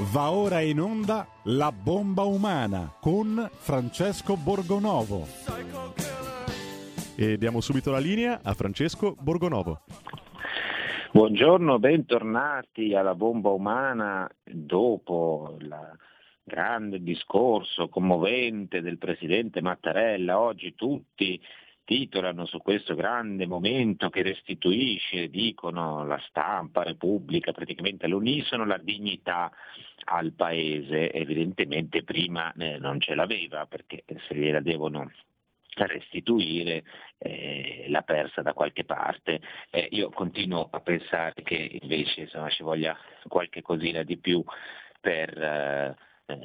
Va ora in onda La bomba umana con Francesco Borgonovo. E diamo subito la linea a Francesco Borgonovo. Buongiorno, bentornati alla bomba umana dopo il grande discorso commovente del presidente Mattarella. Oggi tutti titolano su questo grande momento che restituisce, dicono la stampa, Repubblica, praticamente all'unisono la dignità al paese. Evidentemente prima eh, non ce l'aveva perché se gliela devono restituire eh, l'ha persa da qualche parte. Eh, io continuo a pensare che invece insomma, ci voglia qualche cosina di più per eh,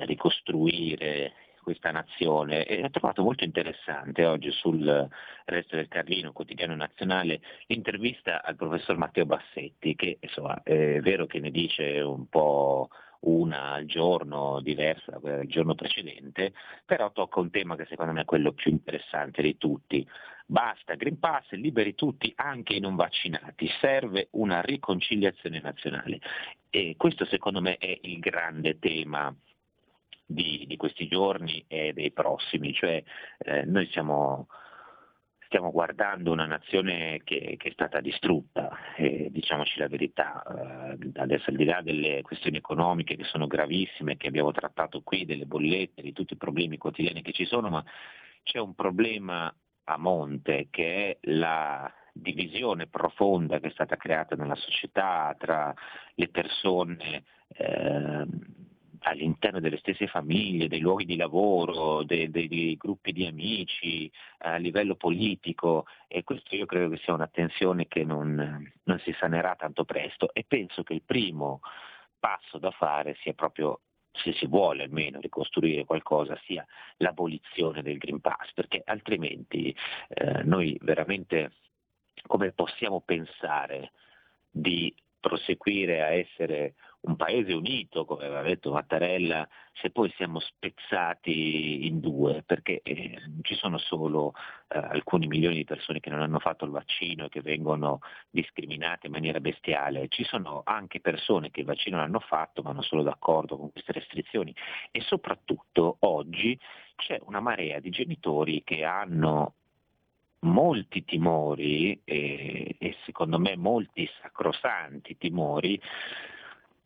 ricostruire questa nazione e ho trovato molto interessante oggi sul Resto del Carlino, quotidiano nazionale, l'intervista al professor Matteo Bassetti che insomma è vero che ne dice un po' una al giorno diversa da quella del giorno precedente, però tocca un tema che secondo me è quello più interessante di tutti. Basta, Green Pass, liberi tutti, anche i non vaccinati, serve una riconciliazione nazionale. E questo secondo me è il grande tema di, di questi giorni e dei prossimi, cioè eh, noi siamo, stiamo guardando una nazione che, che è stata distrutta, e, diciamoci la verità, eh, adesso al di là delle questioni economiche che sono gravissime, che abbiamo trattato qui, delle bollette, di tutti i problemi quotidiani che ci sono, ma c'è un problema a monte che è la divisione profonda che è stata creata nella società tra le persone. Eh, all'interno delle stesse famiglie, dei luoghi di lavoro, dei, dei, dei, gruppi di amici, a livello politico. E questo io credo che sia una tensione che non, non si sanerà tanto presto. E penso che il primo passo da fare sia proprio se si vuole almeno ricostruire qualcosa, sia l'abolizione del Green Pass, perché altrimenti eh, noi veramente come possiamo pensare di proseguire a essere un paese unito, come aveva detto Mattarella, se poi siamo spezzati in due, perché eh, ci sono solo eh, alcuni milioni di persone che non hanno fatto il vaccino e che vengono discriminate in maniera bestiale, ci sono anche persone che il vaccino l'hanno fatto ma non sono d'accordo con queste restrizioni. E soprattutto oggi c'è una marea di genitori che hanno molti timori e, e secondo me molti sacrosanti timori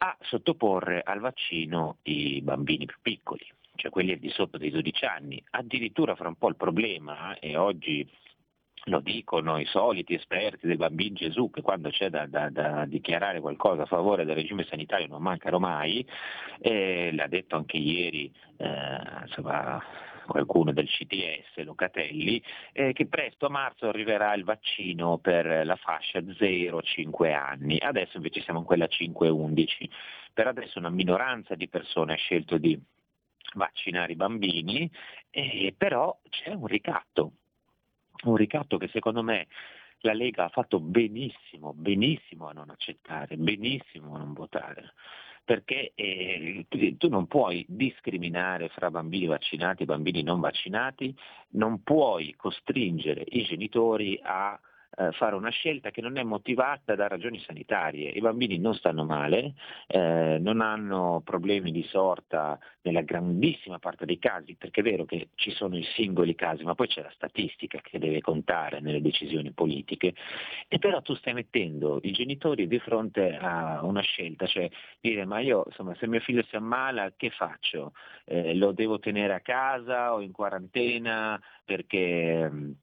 a sottoporre al vaccino i bambini più piccoli, cioè quelli al di sotto dei 12 anni. Addirittura fra un po' il problema, e oggi lo dicono i soliti esperti del bambino Gesù, che quando c'è da, da, da, dichiarare qualcosa a favore del regime sanitario non mancano mai, eh, l'ha detto anche ieri eh, insomma, qualcuno del CTS, Locatelli, eh, che presto a marzo arriverà il vaccino per la fascia 0-5 anni, adesso invece siamo in quella 5-11. Per adesso una minoranza di persone ha scelto di vaccinare i bambini, eh, però c'è un ricatto, un ricatto che secondo me la Lega ha fatto benissimo, benissimo a non accettare, benissimo a non votare perché eh, tu non puoi discriminare fra bambini vaccinati e bambini non vaccinati, non puoi costringere i genitori a eh, fare una scelta che non è motivata da ragioni sanitarie. I bambini non stanno male, eh, non hanno problemi di sorta nella grandissima parte dei casi, perché è vero che ci sono i singoli casi, ma poi c'è la statistica che deve contare nelle decisioni politiche, e però tu stai mettendo i genitori di fronte a una scelta, cioè dire ma io insomma se mio figlio si ammala che faccio? Eh, lo devo tenere a casa o in quarantena perché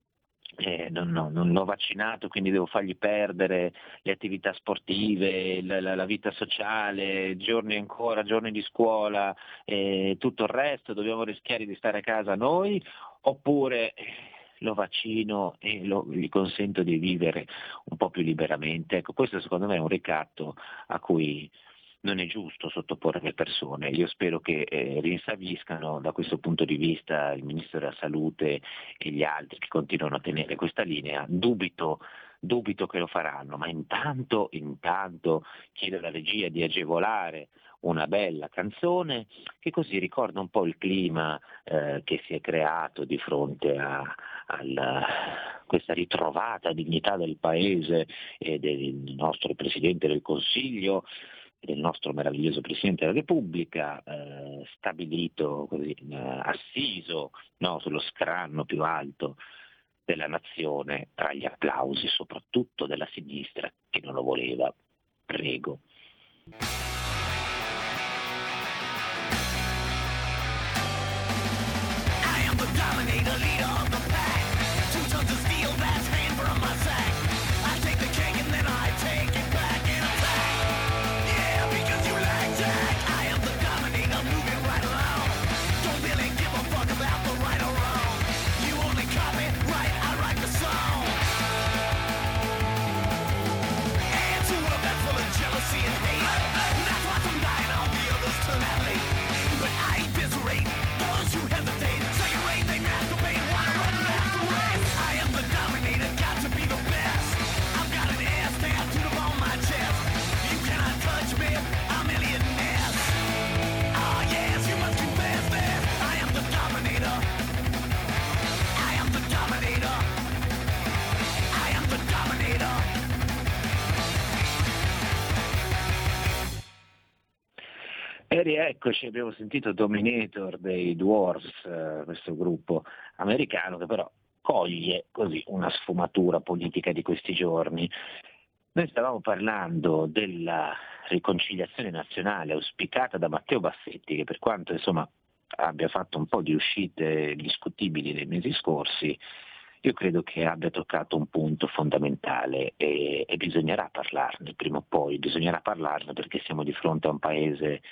eh, non, no, non, l'ho vaccinato, quindi devo fargli perdere le attività sportive, la, la, la vita sociale, giorni ancora, giorni di scuola, eh, tutto il resto, dobbiamo rischiare di stare a casa noi, oppure eh, lo vaccino e lo, gli consento di vivere un po' più liberamente. Ecco, questo secondo me è un ricatto a cui non è giusto sottoporre le persone. Io spero che eh, rinsaviscano da questo punto di vista il Ministro della Salute e gli altri che continuano a tenere questa linea. Dubito, dubito che lo faranno, ma intanto, intanto chiedo alla regia di agevolare una bella canzone che così ricorda un po' il clima eh, che si è creato di fronte a, a questa ritrovata dignità del Paese e del nostro Presidente del Consiglio del nostro meraviglioso Presidente della Repubblica, eh, stabilito così, eh, assiso no, sullo scranno più alto della nazione tra gli applausi soprattutto della sinistra che non lo voleva. Prego. E rieccoci, abbiamo sentito Dominator dei Dwarfs, eh, questo gruppo americano che però coglie così una sfumatura politica di questi giorni. Noi stavamo parlando della riconciliazione nazionale auspicata da Matteo Bassetti, che per quanto insomma, abbia fatto un po' di uscite discutibili nei mesi scorsi, io credo che abbia toccato un punto fondamentale e, e bisognerà parlarne prima o poi, bisognerà parlarne perché siamo di fronte a un paese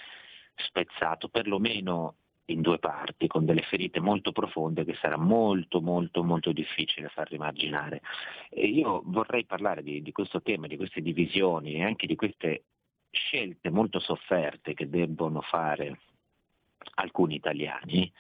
spezzato perlomeno in due parti, con delle ferite molto profonde che sarà molto molto molto difficile far rimarginare. E io vorrei parlare di, di questo tema, di queste divisioni e anche di queste scelte molto sofferte che debbono fare alcuni italiani,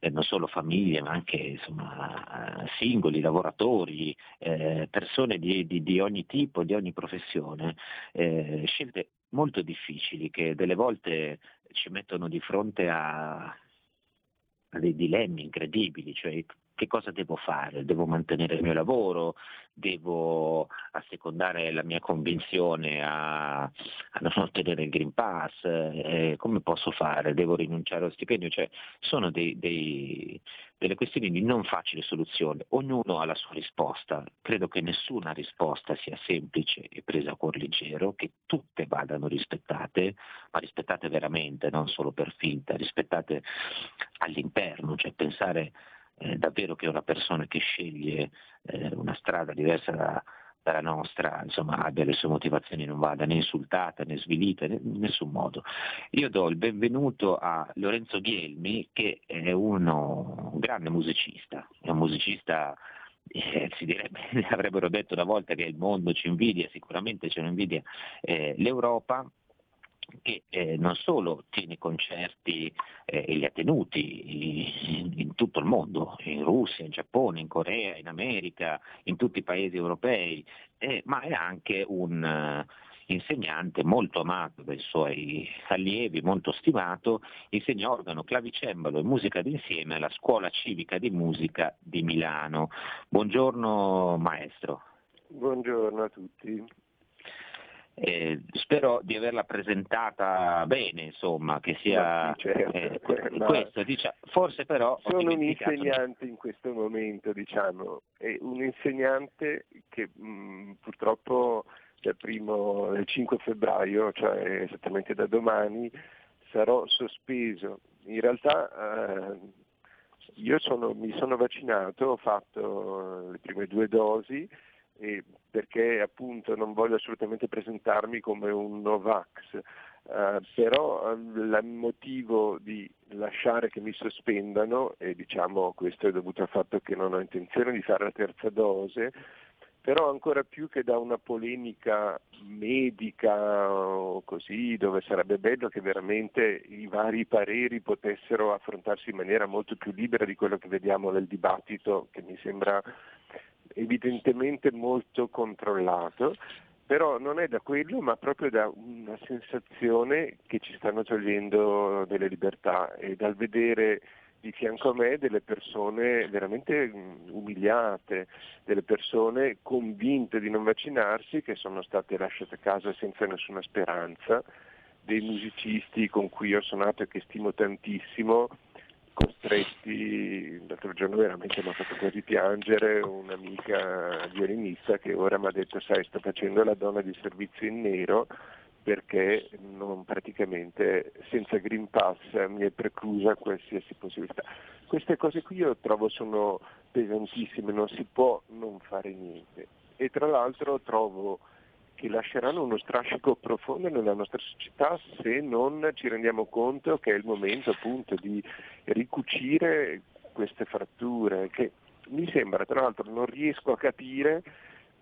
eh, non solo famiglie ma anche insomma, singoli, lavoratori, eh, persone di, di, di, ogni tipo, di ogni professione, eh, scelte molto difficili che delle volte ci mettono di fronte a, a dei dilemmi incredibili, cioè che cosa devo fare? Devo mantenere il mio lavoro? Devo assecondare la mia convinzione a, a non ottenere il Green Pass? Eh, come posso fare? Devo rinunciare allo stipendio? Cioè, sono dei, dei, delle questioni di non facile soluzione. Ognuno ha la sua risposta. Credo che nessuna risposta sia semplice e presa a cuor leggero, che tutte vadano rispettate, ma rispettate veramente, non solo per finta, rispettate all'interno, cioè pensare eh, davvero che una persona che sceglie eh, una strada diversa da, dalla nostra insomma, abbia le sue motivazioni, non vada né insultata né svilita in nessun modo. Io do il benvenuto a Lorenzo Ghielmi che è uno, un grande musicista, è un musicista eh, si direbbe, avrebbero detto una volta che il mondo ci invidia, sicuramente ce lo invidia eh, l'Europa, che eh, non solo tiene concerti eh, e li ha tenuti in, in, tutto il mondo, in Russia, in Giappone, in Corea, in America, in tutti i paesi europei, eh, ma è anche un uh, insegnante molto amato dai suoi allievi, molto stimato, insegna organo, clavicembalo e musica d'insieme alla Scuola Civica di Musica di Milano. Buongiorno maestro. Buongiorno a tutti. Eh, spero di averla presentata bene, insomma, che sia sì, certo, eh, questo, diciamo. forse però... Sono un insegnante in questo momento, diciamo, e un insegnante che mh, purtroppo dal primo, il 5 febbraio, cioè esattamente da domani, sarò sospeso. In realtà eh, io sono, mi sono vaccinato, ho fatto le prime due dosi, perché appunto non voglio assolutamente presentarmi come un Novax, eh, però il motivo di lasciare che mi sospendano, e diciamo questo è dovuto al fatto che non ho intenzione di fare la terza dose, però ancora più che da una polemica medica o così, dove sarebbe bello che veramente i vari pareri potessero affrontarsi in maniera molto più libera di quello che vediamo nel dibattito, che mi sembra evidentemente molto controllato, però non è da quello ma proprio da una sensazione che ci stanno togliendo delle libertà e dal vedere di fianco a me delle persone veramente umiliate, delle persone convinte di non vaccinarsi che sono state lasciate a casa senza nessuna speranza dei musicisti con cui ho suonato e che stimo tantissimo, costretti, l'altro giorno veramente mi ha fatto quasi piangere un'amica violinista che ora mi ha detto sai sto facendo la donna di servizio in nero perché non, praticamente senza Green Pass mi è preclusa qualsiasi possibilità. Queste cose qui io trovo sono pesantissime, non si può non fare niente e tra l'altro trovo che lasceranno uno strascico profondo nella nostra società se non ci rendiamo conto che è il momento appunto di ricucire queste fratture che mi sembra tra l'altro non riesco a capire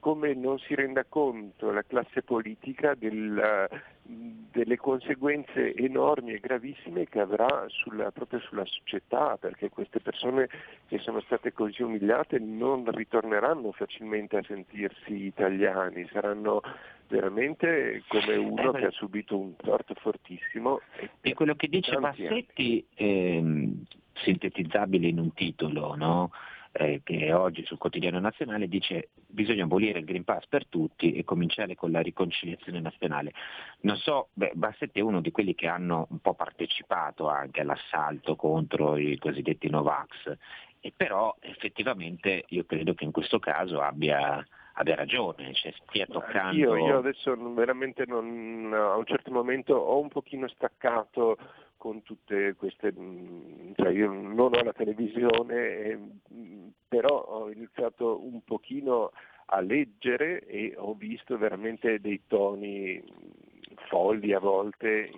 come non si renda conto la classe politica del, delle conseguenze enormi e gravissime che avrà sulla, proprio sulla società, perché queste persone che sono state così umiliate non ritorneranno facilmente a sentirsi italiani, saranno veramente come uno che ha subito un torto fortissimo. E, e quello che dice Bassetti, ehm, sintetizzabile in un titolo, no? Eh, che oggi sul quotidiano nazionale dice bisogna abolire il Green Pass per tutti e cominciare con la riconciliazione nazionale. Non so, beh, Bassetti è uno di quelli che hanno un po' partecipato anche all'assalto contro i cosiddetti Novax, e però effettivamente io credo che in questo caso abbia, abbia ragione, cioè stia toccando... Io, io adesso veramente non, a un certo momento ho un pochino staccato con tutte queste, mm, cioè io non ho la televisione, mm, però ho iniziato un pochino a leggere e ho visto veramente dei toni mm, folli a volte,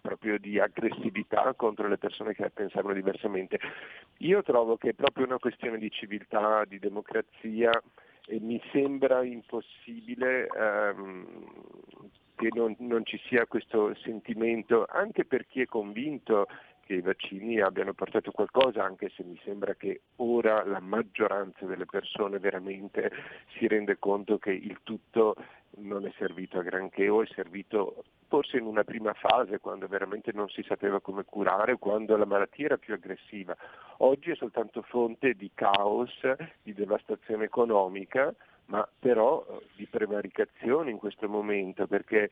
proprio di aggressività contro le persone che pensavano diversamente. Io trovo che è proprio una questione di civiltà, di democrazia e mi sembra impossibile ehm, che non, non ci sia questo sentimento, anche per chi è convinto che i vaccini abbiano portato qualcosa, anche se mi sembra che ora la maggioranza delle persone veramente si rende conto che il tutto non è servito a granché o è servito forse in una prima fase quando veramente non si sapeva come curare, quando la malattia era più aggressiva. Oggi è soltanto fonte di caos, di devastazione economica ma però eh, di prevaricazione in questo momento, perché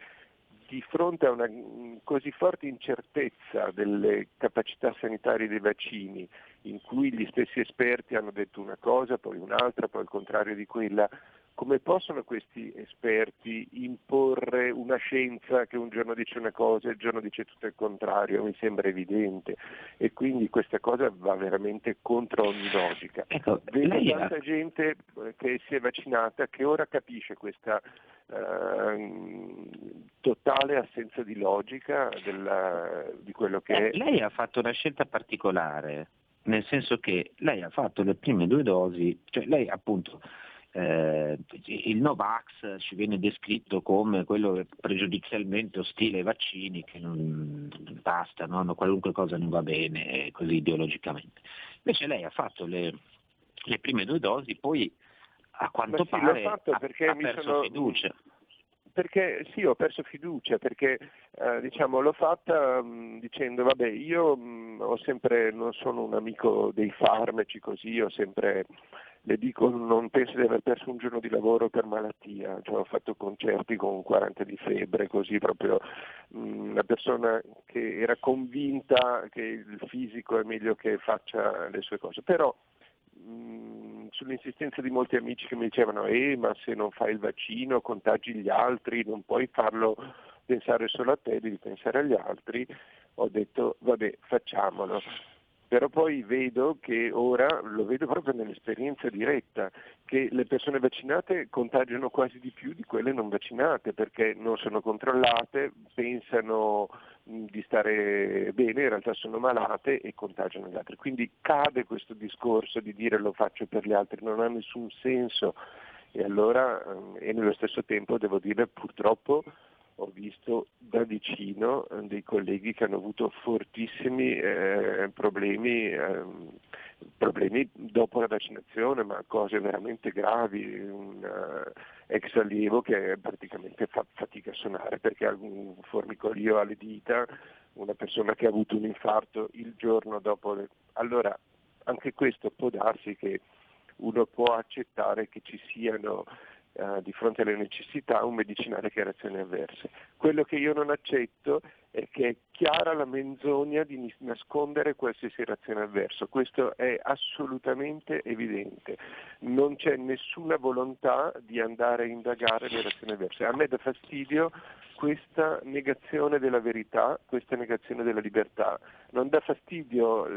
di fronte a una mm, così forte incertezza delle capacità sanitarie dei vaccini, in cui gli stessi esperti hanno detto una cosa, poi un'altra, poi il contrario di quella, come possono questi esperti imporre una scienza che un giorno dice una cosa e il giorno dice tutto il contrario? Mi sembra evidente e quindi questa cosa va veramente contro ogni logica. Ecco, Vedo tanta gente eh, che si è vaccinata che ora capisce questa uh, totale assenza di logica della, di quello che eh, è. Lei ha fatto una scelta particolare, nel senso che lei ha fatto le prime due dosi, cioè lei appunto eh, il Novax ci viene descritto come quello pregiudizialmente ostile ai vaccini, che non basta, no? qualunque cosa non va bene così ideologicamente. Invece lei ha fatto le, le prime due dosi, poi a quanto sì, pare ha, ha perso sono... fiducia perché sì, ho perso fiducia, perché eh, diciamo, l'ho fatta mh, dicendo vabbè io mh, sempre, non sono un amico dei farmaci così, ho sempre, le dico non penso di aver perso un giorno di lavoro per malattia, cioè, ho fatto concerti con 40 di febbre, così proprio mh, una persona che era convinta che il fisico è meglio che faccia le sue cose, però sull'insistenza di molti amici che mi dicevano eh ma se non fai il vaccino contagi gli altri, non puoi farlo pensare solo a te, devi pensare agli altri, ho detto vabbè facciamolo. Però poi vedo che ora, lo vedo proprio nell'esperienza diretta, che le persone vaccinate contagiano quasi di più di quelle non vaccinate perché non sono controllate, pensano di stare bene, in realtà sono malate e contagiano gli altri. Quindi cade questo discorso di dire lo faccio per gli altri, non ha nessun senso e allora ehm, e nello stesso tempo devo dire purtroppo ho visto da vicino eh, dei colleghi che hanno avuto fortissimi eh, problemi, eh, problemi, dopo la vaccinazione, ma cose veramente gravi. Un uh, ex allievo che praticamente fa fatica a suonare perché ha un formicolio alle dita, una persona che ha avuto un infarto il giorno dopo. Le... Allora, anche questo può darsi che uno può accettare che ci siano eh, di fronte alle necessità un medicinale che ha reazioni avverse. Quello che io non accetto è che è chiara la menzogna di nascondere qualsiasi reazione avversa, questo è assolutamente evidente, non c'è nessuna volontà di andare a indagare le reazioni avverse. A me dà fastidio questa negazione della verità, questa negazione della libertà. Non dà fastidio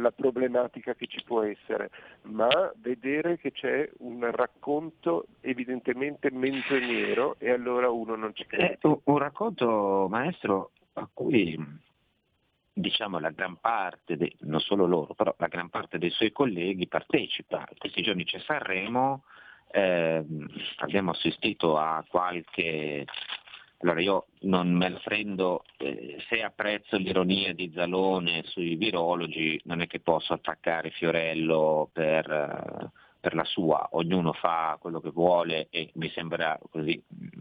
la problematica che ci può essere, ma vedere che c'è un racconto evidentemente menzognero e allora uno non ci crede. È un racconto, maestro, a cui diciamo la gran parte, de, non solo loro, però la gran parte dei suoi colleghi partecipa. Questi giorni c'è Sanremo, eh, abbiamo assistito a qualche allora io non me la prendo, eh, se apprezzo l'ironia di Zalone sui virologi, non è che posso attaccare Fiorello per, uh, per la sua, ognuno fa quello che vuole e mi sembra così mm,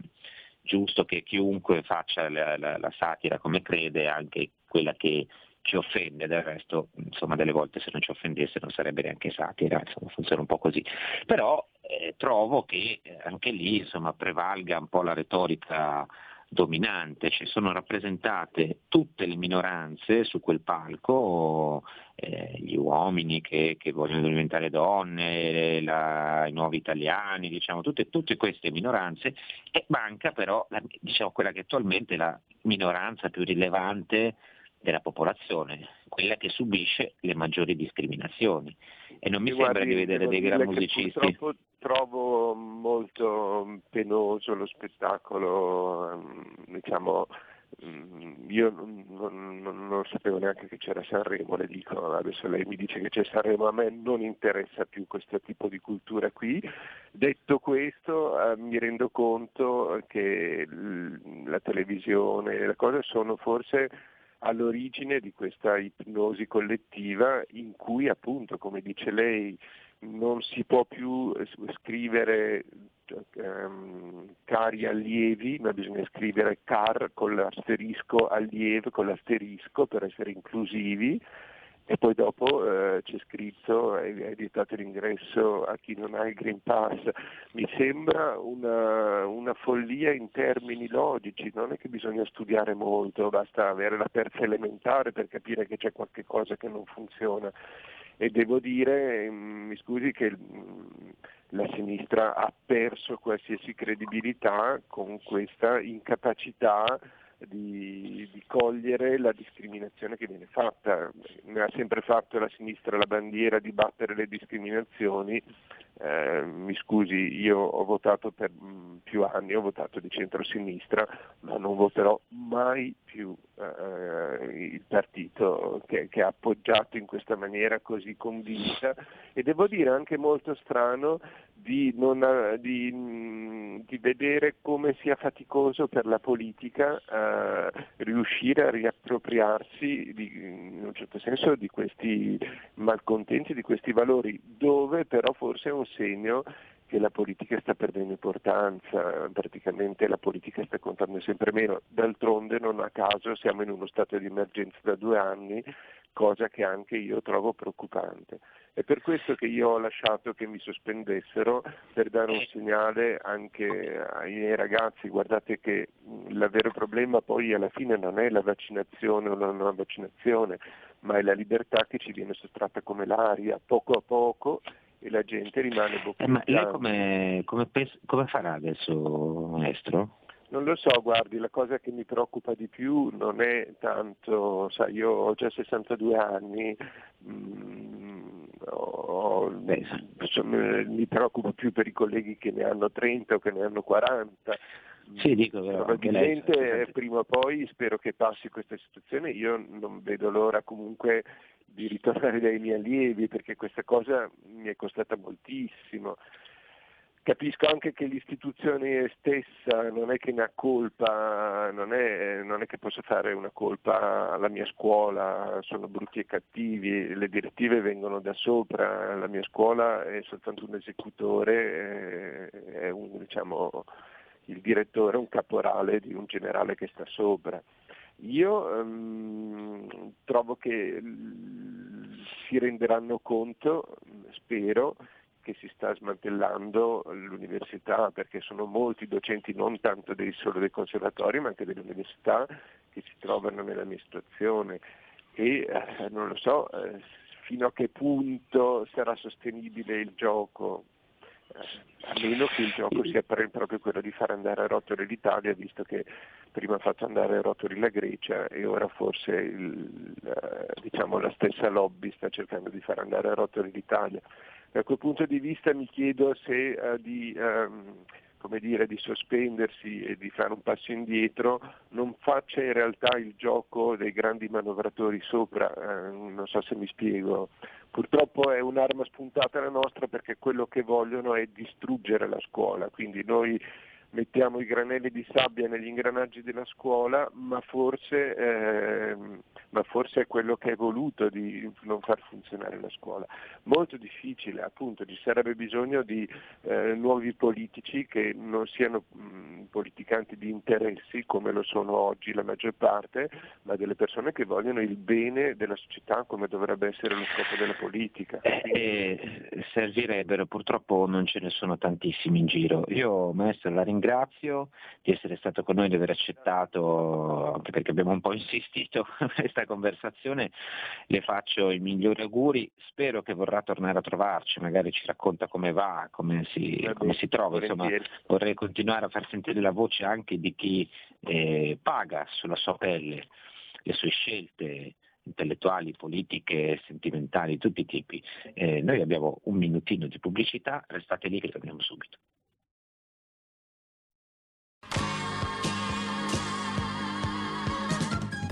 giusto che chiunque faccia la, la, la, satira come crede, anche quella che ci offende, del resto insomma delle volte se non ci offendesse non sarebbe neanche satira, insomma funziona un po' così. Però eh, trovo che eh, anche lì insomma prevalga un po' la retorica dominante, ci sono rappresentate tutte le minoranze su quel palco, eh, gli uomini che, che, vogliono diventare donne, la, i nuovi italiani, diciamo, tutte, tutte, queste minoranze e manca però la, diciamo, quella che attualmente è la minoranza più rilevante della popolazione, quella che subisce le maggiori discriminazioni. E non mi Guardi, sembra di vedere dei gran musicisti. Purtroppo trovo molto penoso lo spettacolo, ehm, diciamo, mm, io non, non, non, sapevo neanche che c'era Sanremo, le dico, adesso lei mi dice che c'è Sanremo, a me non interessa più questo tipo di cultura qui. Detto questo eh, mi rendo conto che la televisione, le cose sono forse all'origine di questa ipnosi collettiva in cui appunto, come dice lei, non si può più scrivere um, cari allievi, ma bisogna scrivere car con l'asterisco allievo, con l'asterisco per essere inclusivi e poi dopo eh, c'è scritto è, è vietato l'ingresso a chi non ha il Green Pass. Mi sembra una, una, follia in termini logici, non è che bisogna studiare molto, basta avere la terza elementare per capire che c'è qualche cosa che non funziona. E devo dire, mm, mi scusi, che mm, la sinistra ha perso qualsiasi credibilità con questa incapacità di, di, cogliere la discriminazione che viene fatta. Ne ha sempre fatto la sinistra la bandiera di battere le discriminazioni. Eh, mi scusi, io ho votato per mh, più anni, ho votato di centro-sinistra, ma non voterò mai più eh, il partito che, che, ha appoggiato in questa maniera così convinta e devo dire anche molto strano di, non, di, di vedere come sia faticoso per la politica eh, riuscire a riappropriarsi di, in un certo senso di questi malcontenti, di questi valori, dove però forse è un segno che la politica sta perdendo importanza, praticamente la politica sta contando sempre meno. D'altronde non a caso siamo in uno stato di emergenza da due anni, cosa che anche io trovo preoccupante. È per questo che io ho lasciato che mi sospendessero per dare un segnale anche ai ragazzi, guardate che il vero problema poi alla fine non è la vaccinazione o la non vaccinazione, ma è la libertà che ci viene sottratta come l'aria, poco a poco e la gente rimane bocca eh, Ma lei come, come, pes- come farà adesso, maestro? Non lo so, guardi, la cosa che mi preoccupa di più non è tanto, sai, io ho già 62 anni, mh, mm, ho, beh, mi preoccupo più per i colleghi che ne hanno 30 o che ne hanno 40. Sì, dico, Probabilmente lei... prima o poi spero che passi questa situazione, io non vedo l'ora comunque di ritornare dai miei allievi perché questa cosa mi è costata moltissimo. Capisco anche che l'istituzione stessa non è che ne ha colpa, non è, non è, che posso fare una colpa alla mia scuola, sono brutti e cattivi, le direttive vengono da sopra, la mia scuola è soltanto un esecutore, è un, diciamo, il direttore un caporale di un generale che sta sopra. Io um, trovo che si renderanno conto, spero, che si sta smantellando l'università perché sono molti docenti non tanto dei, solo dei conservatori ma anche delle università che si trovano nella mia situazione e eh, non lo so eh, fino a che punto sarà sostenibile il gioco a meno che il gioco sia proprio quello di far andare a rotoli l'Italia, visto che prima ha fatto andare a rotoli la Grecia e ora forse il, eh, diciamo, la stessa lobby sta cercando di far andare a rotoli l'Italia. Da quel punto di vista mi chiedo se uh, di um, come dire, di sospendersi e di fare un passo indietro, non faccia in realtà il gioco dei grandi manovratori sopra, eh, non so se mi spiego. Purtroppo è un'arma spuntata la nostra perché quello che vogliono è distruggere la scuola, quindi noi mettiamo i granelli di sabbia negli ingranaggi della scuola, ma forse, eh, ma forse, è quello che è voluto di non far funzionare la scuola. Molto difficile, appunto, ci sarebbe bisogno di eh, nuovi politici che non siano mh, politicanti di interessi, come lo sono oggi la maggior parte, ma delle persone che vogliono il bene della società come dovrebbe essere lo scopo della politica. Eh, servirebbero, purtroppo non ce ne sono tantissimi in giro. Io, maestro, la ringrazio ringrazio di essere stato con noi, di aver accettato, anche perché abbiamo un po' insistito questa conversazione, le faccio i migliori auguri, spero che vorrà tornare a trovarci, magari ci racconta come va, come si, come si trova, insomma vorrei continuare a far sentire la voce anche di chi eh, paga sulla sua pelle le sue scelte intellettuali, politiche, sentimentali, tutti i tipi. Eh, noi abbiamo un minutino di pubblicità, restate lì che torniamo subito.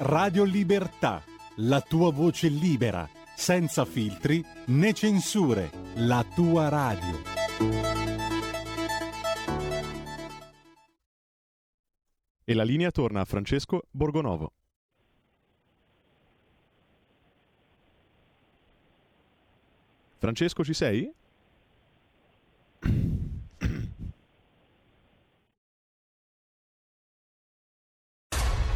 Radio Libertà, la tua voce libera, senza filtri né censure, la tua radio. E la linea torna a Francesco Borgonovo. Francesco ci sei?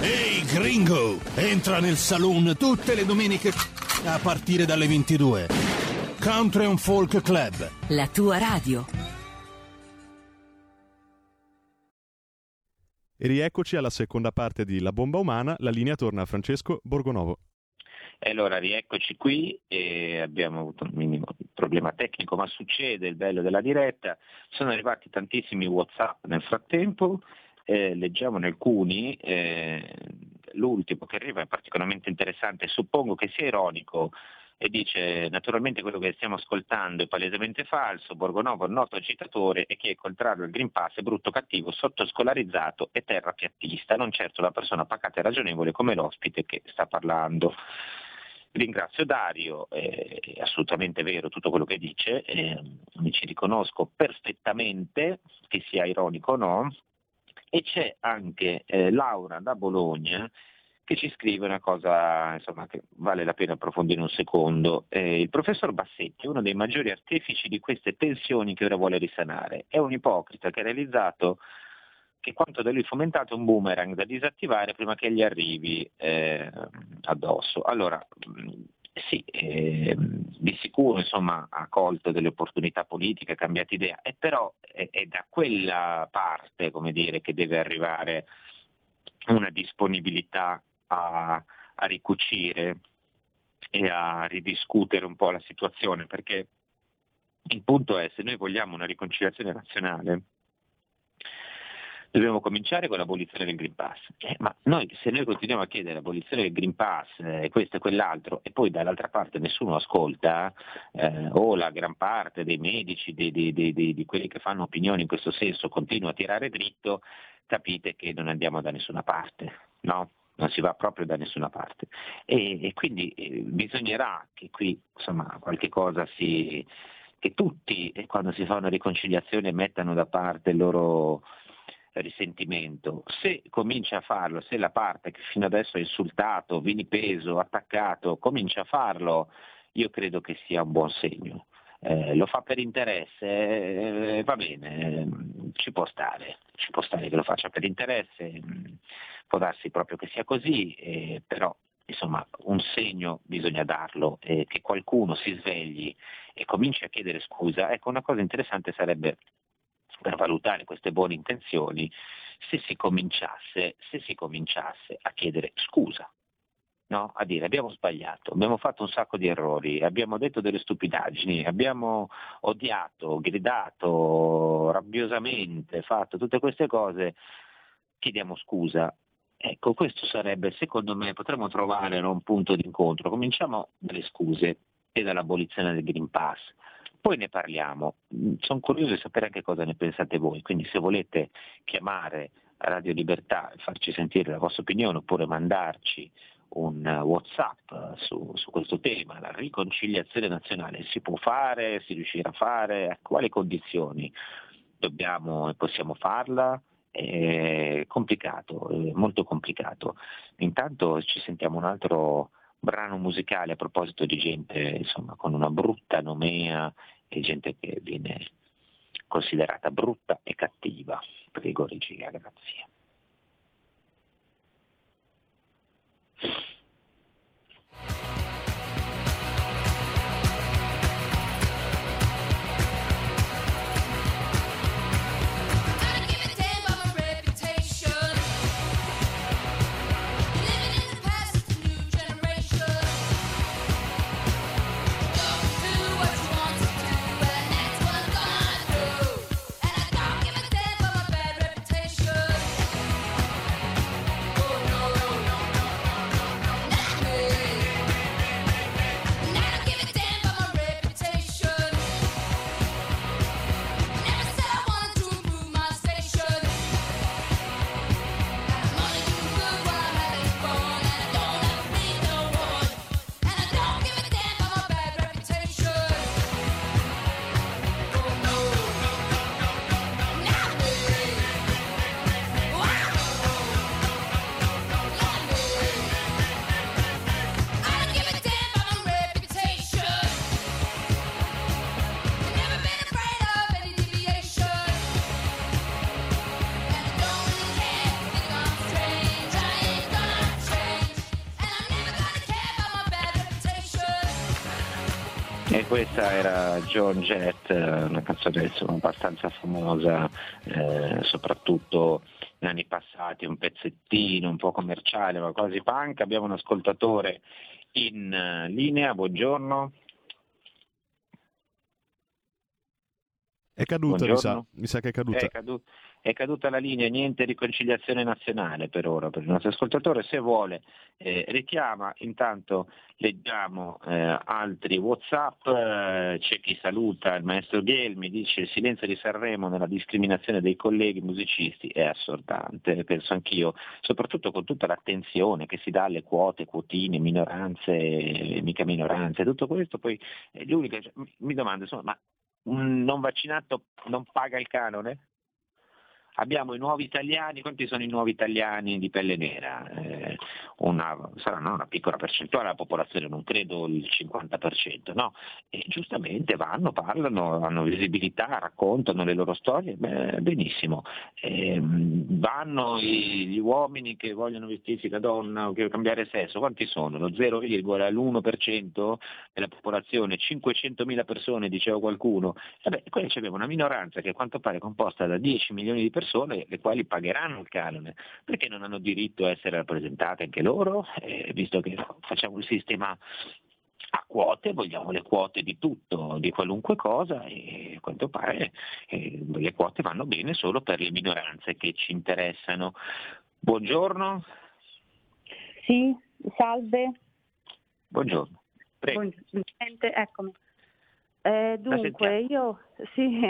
Ehi hey, gringo, entra nel saloon tutte le domeniche a partire dalle 22. Country and Folk Club. La tua radio. E rieccoci alla seconda parte di La bomba umana, la linea torna a Francesco Borgonovo. E allora rieccoci qui e abbiamo avuto un minimo problema tecnico, ma succede il bello della diretta. Sono arrivati tantissimi WhatsApp nel frattempo eh, leggiamone alcuni, eh, l'ultimo che arriva è particolarmente interessante, suppongo che sia ironico e dice naturalmente quello che stiamo ascoltando è palesemente falso, Borgonovo è un noto agitatore e chi è contrario al Green Pass è brutto cattivo, sottoscolarizzato e terrapiattista, non certo la persona pacata e ragionevole come l'ospite che sta parlando. Ringrazio Dario, è assolutamente vero tutto quello che dice, eh, mi ci riconosco perfettamente, che sia ironico o no, e c'è anche eh, Laura da Bologna che ci scrive una cosa insomma, che vale la pena approfondire un secondo. Eh, il professor Bassetti è uno dei maggiori artefici di queste tensioni che ora vuole risanare. È un ipocrita che ha realizzato che quanto da lui fomentato è un boomerang da disattivare prima che gli arrivi eh, addosso. Allora, sì, eh, di sicuro insomma, ha colto delle opportunità politiche, ha cambiato idea, e però è, è da quella parte dire, che deve arrivare una disponibilità a, a ricucire e a ridiscutere un po' la situazione, perché il punto è se noi vogliamo una riconciliazione nazionale, dobbiamo cominciare con l'abolizione del Green Pass. Eh, ma noi, se noi continuiamo a chiedere l'abolizione del Green Pass eh, questo e quell'altro e poi dall'altra parte nessuno ascolta, eh, o la gran parte dei medici, di, di, di, di, quelli che fanno opinioni in questo senso continua a tirare dritto, capite che non andiamo da nessuna parte. No? non si va proprio da nessuna parte. E, e quindi eh, bisognerà che qui insomma, qualche cosa si, che tutti eh, quando si fa una riconciliazione mettano da parte il loro risentimento. Se comincia a farlo, se la parte che fino adesso ha insultato, vinipeso, attaccato, comincia a farlo, io credo che sia un buon segno. Eh, lo fa per interesse, eh, va bene, ci può stare, ci può stare che lo faccia per interesse, può darsi proprio che sia così, eh, però insomma un segno bisogna darlo, eh, che qualcuno si svegli e cominci a chiedere scusa, ecco una cosa interessante sarebbe per valutare queste buone intenzioni se si cominciasse, se si cominciasse a chiedere scusa no? a dire abbiamo sbagliato, abbiamo fatto un sacco di errori, abbiamo detto delle stupidaggini, abbiamo odiato, gridato rabbiosamente, fatto tutte queste cose, chiediamo scusa. Ecco, questo sarebbe, secondo me, potremmo trovare no, un punto di incontro. Cominciamo dalle scuse e dall'abolizione del Green Pass. Poi ne parliamo. Sono curioso di sapere anche cosa ne pensate voi, quindi se volete chiamare Radio Libertà e farci sentire la vostra opinione oppure mandarci un Whatsapp su, su, questo tema, la riconciliazione nazionale si può fare, si riuscirà a fare, a quali condizioni dobbiamo e possiamo farla? È complicato, è molto complicato. Intanto ci sentiamo un altro brano musicale a proposito di gente insomma, con una brutta nomea e gente che viene considerata brutta e cattiva. Prego regia, grazie. Questa era John Jett, una canzone insomma, abbastanza famosa, eh, soprattutto negli anni passati, un pezzettino un po' commerciale, ma quasi punk. Abbiamo un ascoltatore in uh, linea, buongiorno. È caduta, mi sa. mi sa. che è caduta. È caduta è caduta la linea, niente riconciliazione nazionale per ora per il nostro ascoltatore, se vuole eh, richiama, intanto leggiamo eh, altri Whatsapp, eh, c'è chi saluta il maestro Ghelmi, dice il silenzio di Sanremo nella discriminazione dei colleghi musicisti è assordante, penso anch'io, soprattutto con tutta l'attenzione che si dà alle quote, quotine, minoranze, mica minoranze, tutto questo, poi eh, l'unica, mi domando, insomma, ma un non vaccinato non paga il canone? Abbiamo i nuovi italiani, quanti sono i nuovi italiani di pelle nera? Eh, una, saranno una piccola percentuale della popolazione, non credo il 50%, no? E giustamente vanno, parlano, hanno visibilità, raccontano le loro storie, beh, benissimo. Eh, vanno i, gli uomini che vogliono vestirsi da donna o che cambiare sesso, quanti sono? Lo 0,1% della popolazione, 500.000 persone, diceva qualcuno. Vabbè, qui abbiamo una minoranza che a quanto pare è composta da 10 milioni di persone, le quali pagheranno il canone, perché non hanno diritto a essere rappresentate anche loro, eh, visto che facciamo il sistema a quote, vogliamo le quote di tutto, di qualunque cosa e a quanto pare eh, le quote vanno bene solo per le minoranze che ci interessano. Buongiorno. Sì, salve. Buongiorno. Prego. Buongiorno. Eccomi. Eh, dunque, io sì,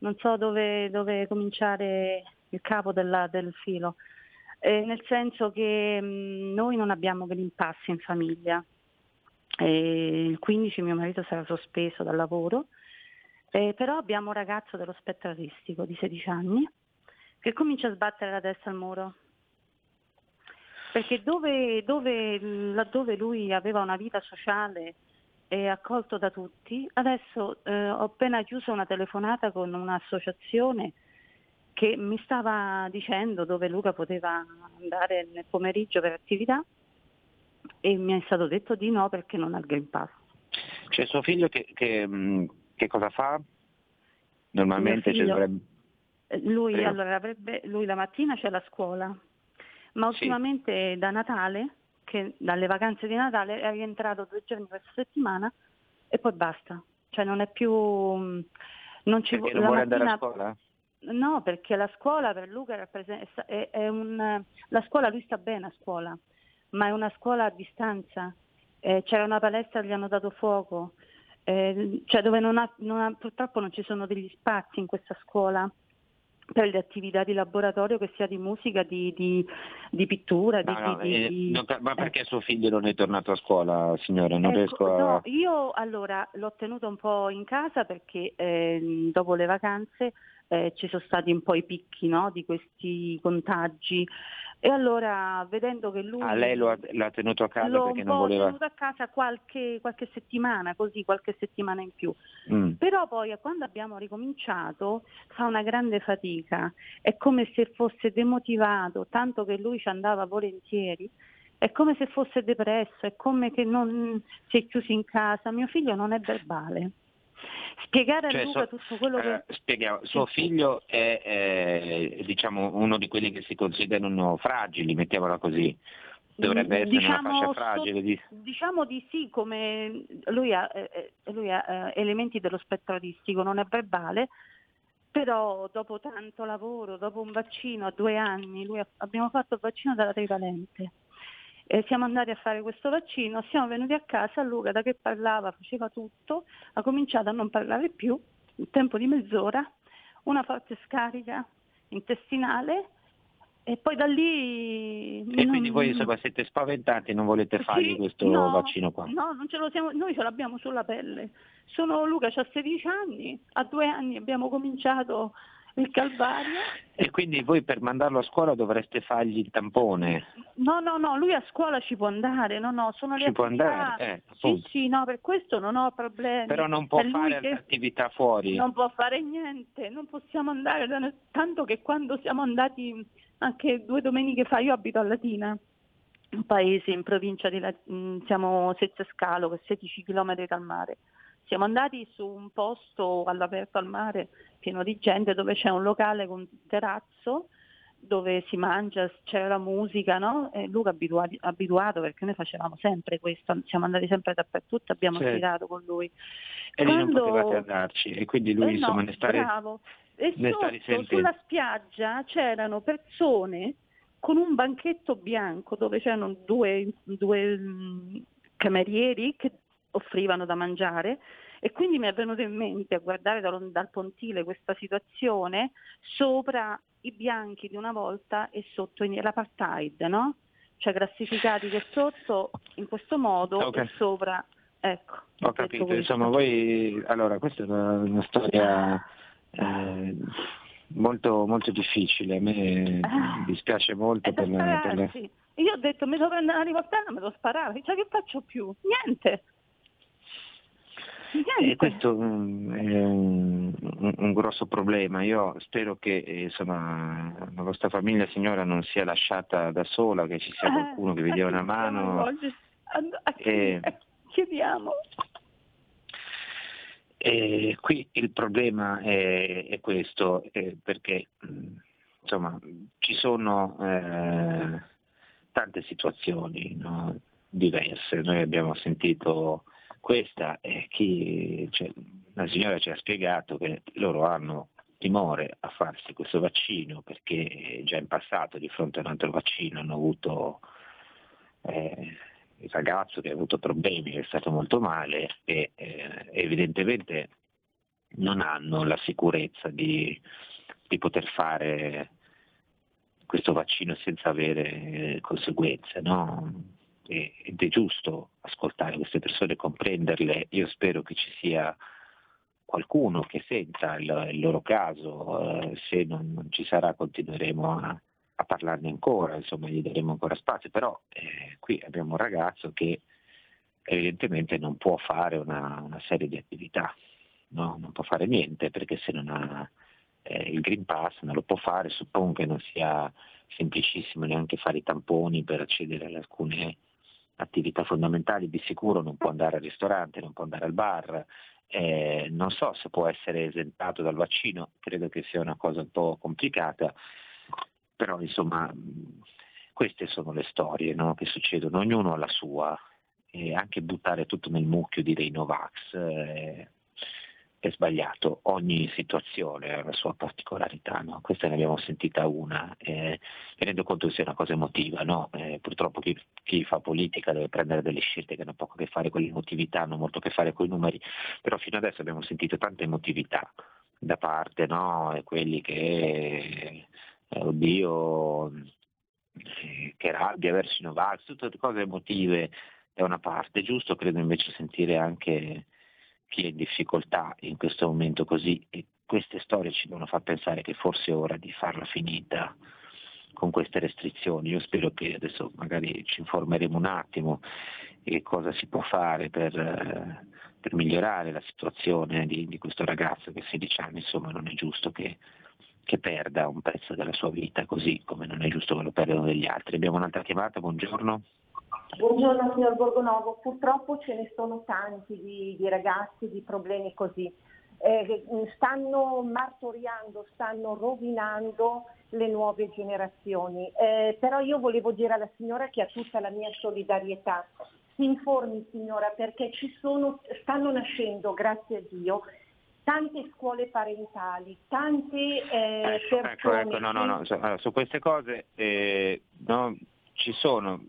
non so dove, dove cominciare il capo della, del filo, eh, nel senso che mh, noi non abbiamo Green Pass in famiglia. E il 15 mio marito sarà sospeso dal lavoro, eh, però abbiamo un ragazzo dello spettro artistico di 16 anni che comincia a sbattere la testa al muro. Perché dove, dove, laddove lui aveva una vita sociale e accolto da tutti, adesso eh, ho appena chiuso una telefonata con un'associazione che mi stava dicendo dove Luca poteva andare nel pomeriggio per attività e mi è stato detto di no perché non ha il Green Pass. C'è suo figlio che, che, mm, che cosa fa? Normalmente figlio, dovrebbe... Eh, lui, allora, avrebbe, lui la mattina c'è la scuola, ma ultimamente sì. da Natale, che dalle vacanze di Natale è rientrato due giorni per settimana e poi basta. Cioè non è più... Mm, non ci perché non vuole mattina, andare a scuola? No, perché la scuola per Luca è, è un, la scuola lui sta bene a scuola, ma è una scuola a distanza. Eh, c'era una palestra, gli hanno dato fuoco, eh, cioè dove non ha, non ha, purtroppo non ci sono degli spazi in questa scuola per le attività di laboratorio che sia di musica, di, di, di pittura. Di, no, eh, non, ma perché eh. suo figlio non è tornato a scuola, signora? Non ecco, riesco a... no, io allora l'ho tenuto un po' in casa perché eh, dopo le vacanze eh, ci sono stati un po' i picchi no, di questi contagi e allora vedendo che lui... Ah, lei lo ha, l'ha tenuto a casa perché non voleva... L'ho tenuto a casa qualche, qualche, settimana, così qualche settimana in più. Mm. Però poi quando abbiamo ricominciato fa una grande fatica, è come se fosse demotivato, tanto che lui ci andava volentieri, è come se fosse depresso, è come che non si è chiuso in casa. Mio figlio non è verbale. Spiegare cioè, a Luca so, tutto quello che... Eh, spieghiamo, suo figlio è, è diciamo, uno di quelli che si considerano fragili, mettiamola così. Dovrebbe essere diciamo, una fascia fragile. Di... Diciamo di sì, come lui ha, eh, eh lui ha eh, elementi dello spettro autistico, non è verbale, però dopo tanto lavoro, dopo un vaccino a due anni, ha, abbiamo fatto il vaccino della trivalente eh, siamo andati a fare questo vaccino, siamo venuti a casa, Luca da che parlava, faceva tutto, ha cominciato a non parlare più, in tempo di mezz'ora, una forte scarica intestinale e poi da lì... E non... quindi voi insomma, siete spaventati e non volete fargli sì, questo no, vaccino qua? No, non ce lo siamo, noi ce l'abbiamo sulla pelle. Sono Luca, ha 16 anni, a due anni abbiamo cominciato il calvario. E quindi voi per mandarlo a scuola dovreste fargli il tampone? No, no, no, lui a scuola ci può andare, no, no, sono le ci attività. può andare, eh, sì, sì, no, per questo non ho problemi. Però non può per fare attività fuori? Non può fare niente, non possiamo andare, tanto che quando siamo andati anche due domeniche fa, io abito a Latina, un paese in provincia di Latina, siamo Sezze Scalo, che è 16 km dal mare. Siamo andati su un posto all'aperto al mare pieno di gente dove c'è un locale con terrazzo dove si mangia, c'è la musica, no? E Luca abituato, abituato perché noi facevamo sempre questo, siamo andati sempre dappertutto, abbiamo certo. girato con lui. E Quando... lì non potevate andarci e quindi lui eh insomma no, ne stare bravo. E ne sotto, sulla spiaggia c'erano persone con un banchetto bianco dove c'erano due, due mm, camerieri che offrivano da mangiare e quindi mi è venuto in mente a guardare dal, dal pontile questa situazione sopra i bianchi di una volta e sotto l'apartheid, no? Cioè classificati che sotto in questo modo okay. e sopra Ecco, ho capito, insomma voi, allora questa è una, una storia eh, molto, molto difficile, a me ah, dispiace molto per, per la... Io ho detto mi devo prendere una rivoltella, me lo sparare, cioè che faccio più? Niente. E questo mm, è un, un, un, grosso problema. Io spero che insomma, la vostra famiglia signora non sia lasciata da sola, che ci sia eh, qualcuno che vi dia una mano. E, chiediamo. E qui il problema è, è questo, è perché mm, insomma, ci sono eh, tante situazioni no, diverse. Noi abbiamo sentito questa è chi, cioè, la signora ci ha spiegato che loro hanno timore a farsi questo vaccino perché già in passato di fronte a un altro vaccino hanno avuto eh, il ragazzo che ha avuto problemi, che è stato molto male e eh, evidentemente non hanno la sicurezza di, di poter fare questo vaccino senza avere conseguenze. No? Ed è giusto ascoltare queste persone, comprenderle. Io spero che ci sia qualcuno che senta il, il loro caso, eh, se non, non, ci sarà continueremo a, a, parlarne ancora, insomma gli daremo ancora spazio, però eh, qui abbiamo un ragazzo che evidentemente non può fare una, una serie di attività, no? non può fare niente perché se non ha eh, il Green Pass non lo può fare, suppongo che non sia semplicissimo neanche fare i tamponi per accedere ad alcune attività fondamentali, di sicuro non può andare al ristorante, non può andare al bar, eh, non so se può essere esentato dal vaccino, credo che sia una cosa un po' complicata, però insomma queste sono le storie no, che succedono, ognuno ha la sua, e anche buttare tutto nel mucchio di dei Novax. Eh, è sbagliato, ogni situazione ha la sua particolarità, no? questa ne abbiamo sentita una, eh, rendo conto che sia una cosa emotiva, no? eh, purtroppo chi, chi, fa politica deve prendere delle scelte che hanno poco a che fare con l'emotività, hanno molto a che fare con i numeri, però fino adesso abbiamo sentito tanta emotività da parte, no? E quelli che, eh, oddio, eh, che rabbia verso i Novax, tutte cose emotive da una parte, è giusto credo invece sentire anche chi è in difficoltà in questo momento così e queste storie ci devono far pensare che forse è ora di farla finita con queste restrizioni. Io spero che adesso magari ci informeremo un attimo e cosa si può fare per, eh, per migliorare la situazione di, di, questo ragazzo che a 16 anni insomma non è giusto che, che, perda un pezzo della sua vita così come non è giusto che lo perdano degli altri. Abbiamo un'altra chiamata, buongiorno. Buongiorno signor Borgonovo, purtroppo ce ne sono tanti di, di ragazzi di problemi così. Eh, stanno martoriando, stanno rovinando le nuove generazioni. Eh, però io volevo dire alla signora che ha tutta la mia solidarietà. Si informi signora perché ci sono, stanno nascendo, grazie a Dio, tante scuole parentali, tante eh, ecco, persone... Ecco, ecco, no, no, no, su, su queste cose eh, no, ci sono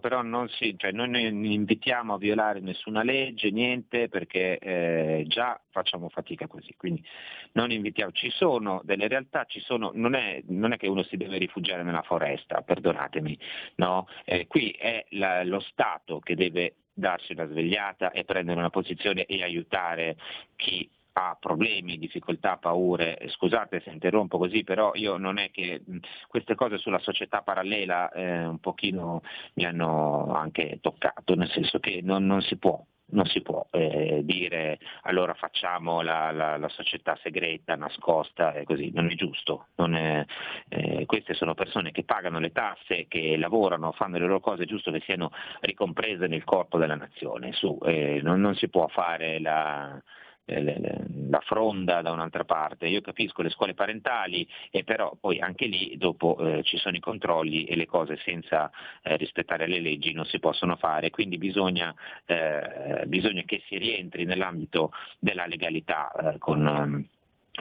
però non, si, cioè noi non invitiamo a violare nessuna legge, niente, perché eh, già facciamo fatica così. Quindi non invitiamo. Ci sono delle realtà, ci sono, non, è, non, è, che uno si deve rifugiare nella foresta, perdonatemi, no? eh, qui è la, lo Stato che deve darsi una svegliata e prendere una posizione e aiutare chi ha problemi, difficoltà, paure, scusate se interrompo così, però io non è che queste cose sulla società parallela eh, un pochino mi hanno anche toccato, nel senso che non, non si può non si può eh, dire allora facciamo la, la, la, società segreta, nascosta e così, non è giusto. Non è, eh, queste sono persone che pagano le tasse, che lavorano, fanno le loro cose, è giusto che siano ricomprese nel corpo della nazione. Su, eh, non, non, si può fare la, la fronda da un'altra parte. Io capisco le scuole parentali e però poi anche lì dopo eh, ci sono i controlli e le cose senza eh, rispettare le leggi non si possono fare, quindi bisogna, eh, bisogna che si rientri nell'ambito della legalità eh, con ehm,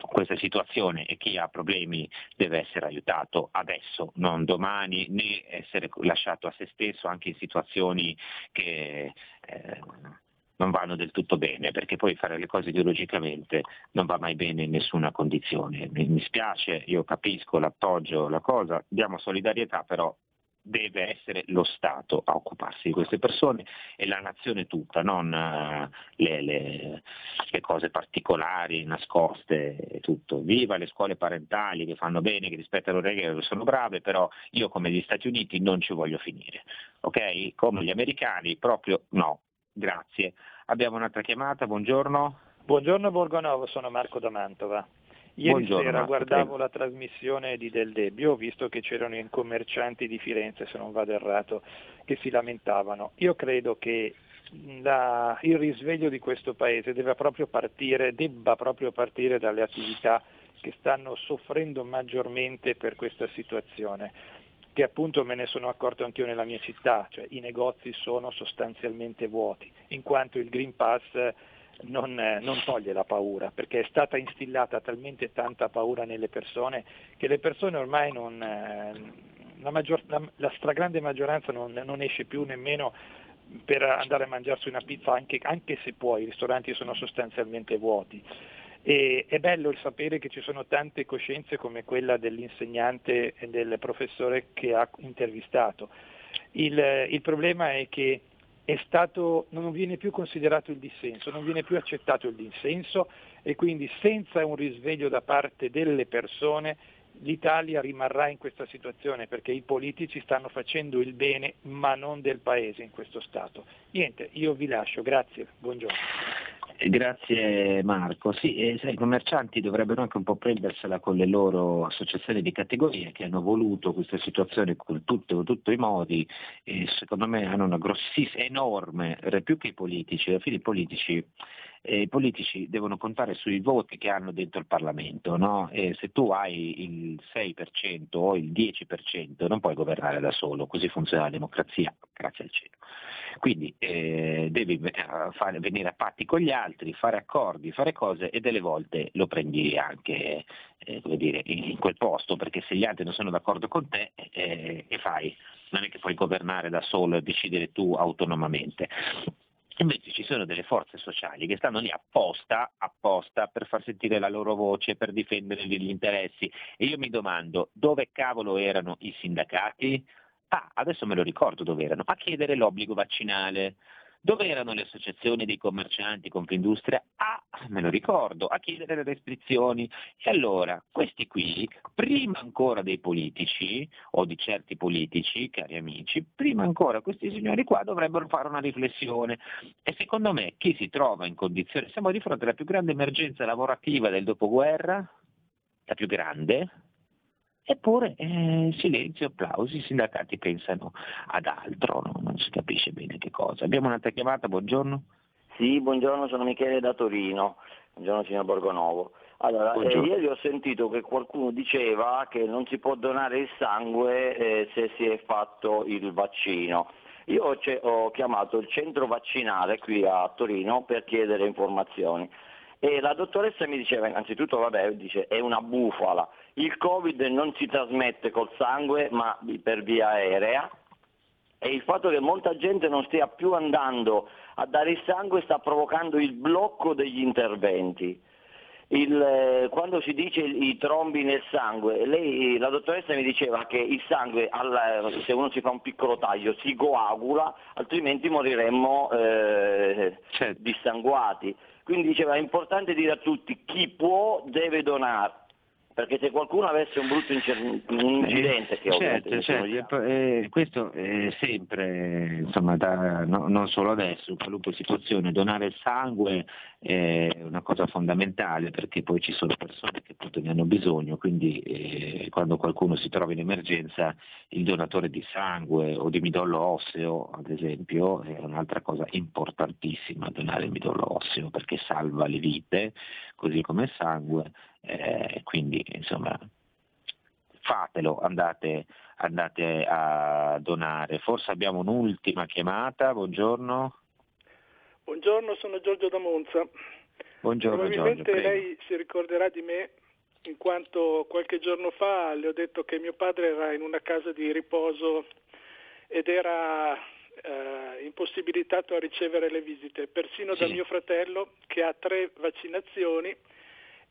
questa situazione e chi ha problemi deve essere aiutato adesso, non domani, né essere lasciato a se stesso anche in situazioni che eh, non vanno del tutto bene, perché poi fare le cose ideologicamente non va mai bene in nessuna condizione. Mi, mi spiace, io capisco l'appoggio, la cosa, diamo solidarietà, però deve essere lo Stato a occuparsi di queste persone e la nazione tutta, non uh, le, le, le, cose particolari, nascoste e tutto. Viva le scuole parentali che fanno bene, che rispettano le regole, che sono brave, però io come gli Stati Uniti non ci voglio finire. Ok? Come gli americani, proprio no. Grazie. Abbiamo un'altra chiamata, buongiorno. Buongiorno Borgonovo, sono Marco da Mantova. Ieri Buongiorno, sera Marco, guardavo prego. la trasmissione di Del Debbio, ho visto che c'erano i commercianti di Firenze, se non vado errato, che si lamentavano. Io credo che la- il risveglio di questo Paese debba proprio partire, debba proprio partire dalle attività che stanno soffrendo maggiormente per questa situazione che appunto me ne sono accorto anch'io nella mia città, cioè i negozi sono sostanzialmente vuoti, in quanto il Green Pass non, eh, non toglie la paura, perché è stata instillata talmente tanta paura nelle persone che le persone ormai non, eh, la, maggior- la- la stragrande maggioranza non, non esce più nemmeno per andare a mangiarsi una pizza, anche, anche se può, i ristoranti sono sostanzialmente vuoti. E è bello il sapere che ci sono tante coscienze come quella dell'insegnante e del professore che ha intervistato. Il, il problema è che è stato, non viene più considerato il dissenso, non viene più accettato il dissenso e quindi senza un risveglio da parte delle persone l'Italia rimarrà in questa situazione perché i politici stanno facendo il bene ma non del Paese in questo Stato. Niente, io vi lascio, grazie, buongiorno. Grazie Marco. Sì, eh, i commercianti dovrebbero anche un po' prendersela con le loro associazioni di categorie che hanno voluto questa situazione con tutto, tutti i modi e secondo me hanno una grossissima, enorme, più che i politici, alla fine i politici, eh, i politici devono contare sui voti che hanno dentro il Parlamento, no? Se tu hai il 6% o il 10% non puoi governare da solo, così funziona la democrazia, grazie al cielo. Quindi eh, devi eh, fare, venire a patti con gli altri, fare accordi, fare cose e delle volte lo prendi anche eh, dire, in, in quel posto, perché se gli altri non sono d'accordo con te, eh, che fai? Non è che puoi governare da solo e decidere tu autonomamente. Invece ci sono delle forze sociali che stanno lì apposta, apposta per far sentire la loro voce, per difendere gli interessi. E io mi domando dove cavolo erano i sindacati? Ah, adesso me lo ricordo dove erano, a chiedere l'obbligo vaccinale. Dove erano le associazioni dei commercianti, Confindustria? Ah, me lo ricordo, a chiedere le restrizioni. E allora, questi qui, prima ancora dei politici, o di certi politici, cari amici, prima ancora questi signori qua dovrebbero fare una riflessione. E secondo me chi si trova in condizione, siamo di fronte alla più grande emergenza lavorativa del dopoguerra, la più grande, Eppure eh, silenzio, applausi, i sindacati pensano ad altro, no? non si capisce bene che cosa. Abbiamo un'altra chiamata, buongiorno. Sì, buongiorno, sono Michele da Torino. Buongiorno signor Borgonovo. Allora, eh, ieri ho sentito che qualcuno diceva che non si può donare il sangue eh, se si è fatto il vaccino. Io ho, ho chiamato il centro vaccinale qui a Torino per chiedere informazioni e la dottoressa mi diceva innanzitutto vabbè dice è una bufala. Il covid non si trasmette col sangue ma per via aerea. E il fatto che molta gente non stia più andando a dare il sangue sta provocando il blocco degli interventi. Il, eh, quando si dice i trombi nel sangue, lei, la dottoressa mi diceva che il sangue, al- se uno si fa un piccolo taglio, si coagula, altrimenti moriremmo eh, dissanguati. Quindi diceva è importante dire a tutti chi può deve donare, perché se qualcuno avesse un brutto incer- un incidente, che ovviamente Certo, certo, ha, eh, questo è sempre, insomma, da- no- non solo adesso, in qualunque situazione, donare il sangue è una cosa fondamentale perché poi ci sono persone che appunto ne hanno bisogno, quindi eh, quando qualcuno si trova in emergenza il donatore di sangue o di midollo osseo, ad esempio, è un'altra cosa importantissima, donare il midollo osseo perché salva le vite, così come il sangue, eh, quindi insomma fatelo, andate, andate a donare. Forse abbiamo un'ultima chiamata, buongiorno. Buongiorno, sono Giorgio da Monza. Buongiorno Probabilmente Giorgio, lei si ricorderà di me in quanto qualche giorno fa le ho detto che mio padre era in una casa di riposo ed era eh, impossibilitato a ricevere le visite, persino da Sì. mio fratello che ha tre vaccinazioni